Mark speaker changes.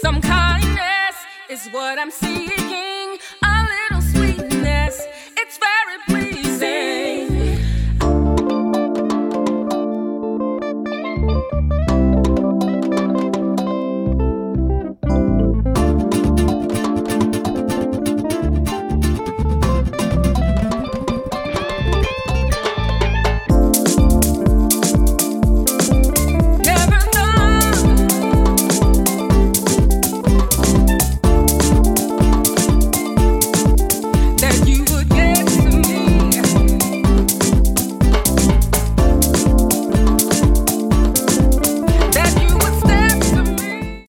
Speaker 1: Some kindness is what I'm seeking. A little sweetness, it's very pleasing.